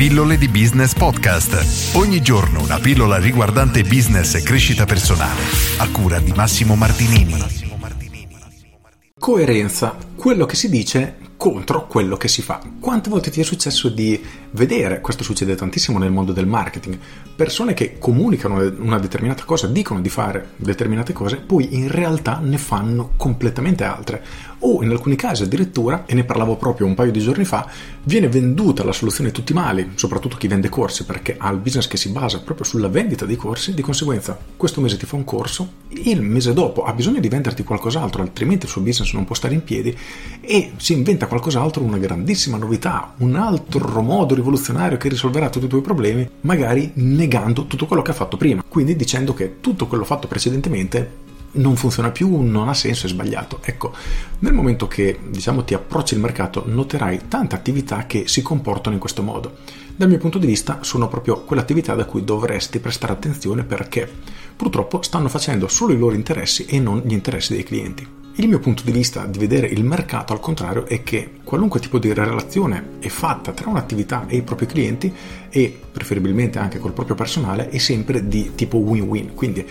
Pillole di Business Podcast. Ogni giorno una pillola riguardante business e crescita personale. A cura di Massimo Martinini. Coerenza, quello che si dice contro quello che si fa. Quante volte ti è successo di vedere, questo succede tantissimo nel mondo del marketing, persone che comunicano una determinata cosa, dicono di fare determinate cose, poi in realtà ne fanno completamente altre. O in alcuni casi addirittura, e ne parlavo proprio un paio di giorni fa, viene venduta la soluzione tutti mali, soprattutto chi vende corsi, perché ha il business che si basa proprio sulla vendita dei corsi, di conseguenza questo mese ti fa un corso, il mese dopo ha bisogno di venderti qualcos'altro, altrimenti il suo business non può stare in piedi, e si inventa qualcos'altro, una grandissima novità, un altro modo rivoluzionario che risolverà tutti i tuoi problemi, magari negando tutto quello che ha fatto prima, quindi dicendo che tutto quello fatto precedentemente non funziona più, non ha senso, è sbagliato. Ecco, nel momento che diciamo ti approcci il mercato, noterai tante attività che si comportano in questo modo. Dal mio punto di vista sono proprio quelle attività da cui dovresti prestare attenzione perché purtroppo stanno facendo solo i loro interessi e non gli interessi dei clienti. Il mio punto di vista di vedere il mercato al contrario è che qualunque tipo di relazione è fatta tra un'attività e i propri clienti e preferibilmente anche col proprio personale è sempre di tipo win-win. Quindi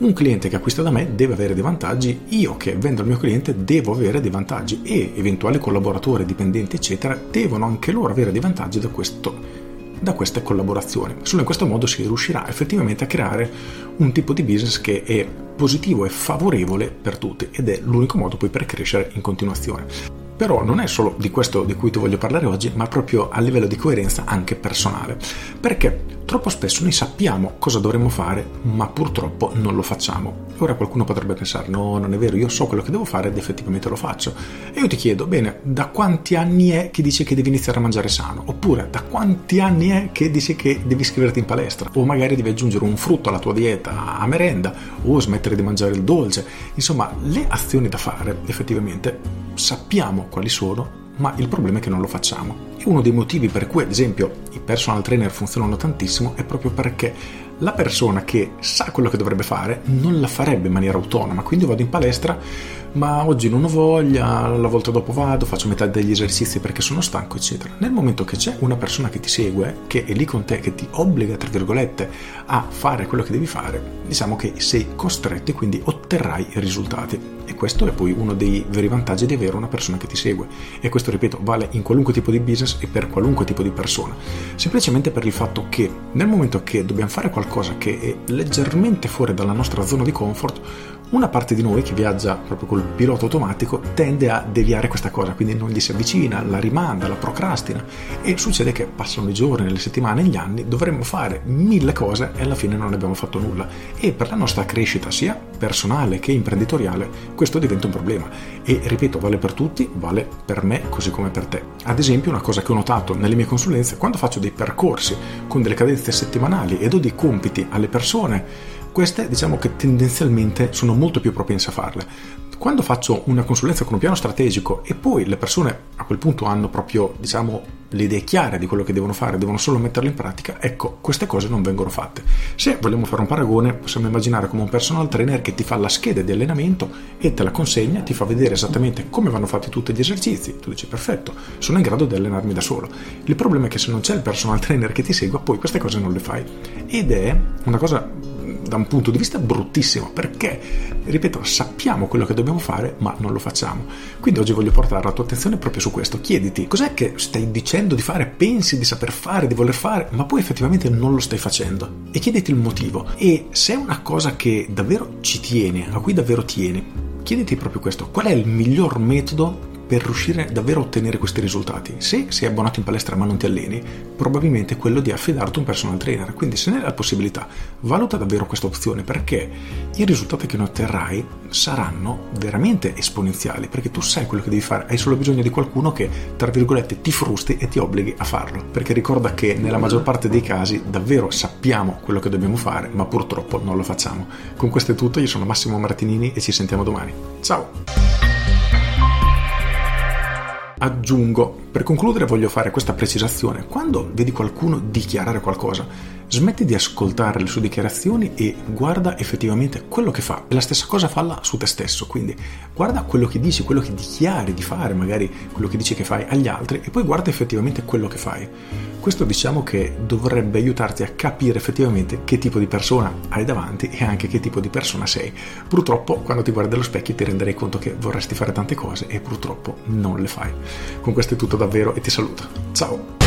un cliente che acquista da me deve avere dei vantaggi, io che vendo al mio cliente devo avere dei vantaggi e eventuali collaboratori, dipendenti eccetera devono anche loro avere dei vantaggi da questo da queste collaborazioni. Solo in questo modo si riuscirà effettivamente a creare un tipo di business che è positivo e favorevole per tutti ed è l'unico modo poi per crescere in continuazione. Però non è solo di questo di cui ti voglio parlare oggi, ma proprio a livello di coerenza anche personale. Perché troppo spesso noi sappiamo cosa dovremmo fare, ma purtroppo non lo facciamo. Ora qualcuno potrebbe pensare, no, non è vero, io so quello che devo fare ed effettivamente lo faccio. E io ti chiedo, bene, da quanti anni è che dici che devi iniziare a mangiare sano? Oppure da quanti anni è che dici che devi iscriverti in palestra? O magari devi aggiungere un frutto alla tua dieta a merenda? O smettere di mangiare il dolce? Insomma, le azioni da fare effettivamente sappiamo quali sono, ma il problema è che non lo facciamo. E uno dei motivi per cui, ad esempio, i personal trainer funzionano tantissimo è proprio perché la persona che sa quello che dovrebbe fare non la farebbe in maniera autonoma. Quindi vado in palestra ma oggi non ho voglia, la volta dopo vado, faccio metà degli esercizi perché sono stanco, eccetera. Nel momento che c'è una persona che ti segue, che è lì con te, che ti obbliga, tra virgolette, a fare quello che devi fare, diciamo che sei costretto e quindi otterrai i risultati. E questo è poi uno dei veri vantaggi di avere una persona che ti segue. E questo, ripeto, vale in qualunque tipo di business e per qualunque tipo di persona. Semplicemente per il fatto che nel momento che dobbiamo fare qualcosa che è leggermente fuori dalla nostra zona di comfort, una parte di noi che viaggia proprio col pilota automatico tende a deviare questa cosa, quindi non gli si avvicina, la rimanda, la procrastina e succede che passano i giorni, le settimane, gli anni, dovremmo fare mille cose e alla fine non abbiamo fatto nulla e per la nostra crescita sia personale che imprenditoriale questo diventa un problema e ripeto vale per tutti, vale per me così come per te. Ad esempio una cosa che ho notato nelle mie consulenze quando faccio dei percorsi con delle cadenze settimanali e do dei compiti alle persone queste diciamo che tendenzialmente sono molto più propense a farle. Quando faccio una consulenza con un piano strategico e poi le persone a quel punto hanno proprio, diciamo, le idee chiare di quello che devono fare, devono solo metterle in pratica, ecco, queste cose non vengono fatte. Se vogliamo fare un paragone, possiamo immaginare come un personal trainer che ti fa la scheda di allenamento e te la consegna, ti fa vedere esattamente come vanno fatti tutti gli esercizi. Tu dici, perfetto, sono in grado di allenarmi da solo. Il problema è che se non c'è il personal trainer che ti segua, poi queste cose non le fai. Ed è una cosa da un punto di vista bruttissimo perché, ripeto, sappiamo quello che dobbiamo fare ma non lo facciamo. Quindi oggi voglio portare la tua attenzione proprio su questo. Chiediti cos'è che stai dicendo di fare, pensi di saper fare, di voler fare, ma poi effettivamente non lo stai facendo. E chiediti il motivo. E se è una cosa che davvero ci tiene, a cui davvero tieni, chiediti proprio questo. Qual è il miglior metodo per riuscire davvero a ottenere questi risultati. Se sei abbonato in palestra ma non ti alleni, probabilmente è quello di affidarti a un personal trainer. Quindi se ne hai la possibilità, valuta davvero questa opzione perché i risultati che ne otterrai saranno veramente esponenziali perché tu sai quello che devi fare, hai solo bisogno di qualcuno che, tra virgolette, ti frusti e ti obblighi a farlo. Perché ricorda che nella maggior parte dei casi davvero sappiamo quello che dobbiamo fare, ma purtroppo non lo facciamo. Con questo è tutto, io sono Massimo Martinini e ci sentiamo domani. Ciao! Aggiungo, per concludere voglio fare questa precisazione, quando vedi qualcuno dichiarare qualcosa, smetti di ascoltare le sue dichiarazioni e guarda effettivamente quello che fa. E la stessa cosa falla su te stesso, quindi guarda quello che dici, quello che dichiari di fare, magari quello che dici che fai agli altri e poi guarda effettivamente quello che fai. Questo diciamo che dovrebbe aiutarti a capire effettivamente che tipo di persona hai davanti e anche che tipo di persona sei. Purtroppo quando ti guardi allo specchio ti renderai conto che vorresti fare tante cose e purtroppo non le fai. Con questo è tutto davvero e ti saluto. Ciao!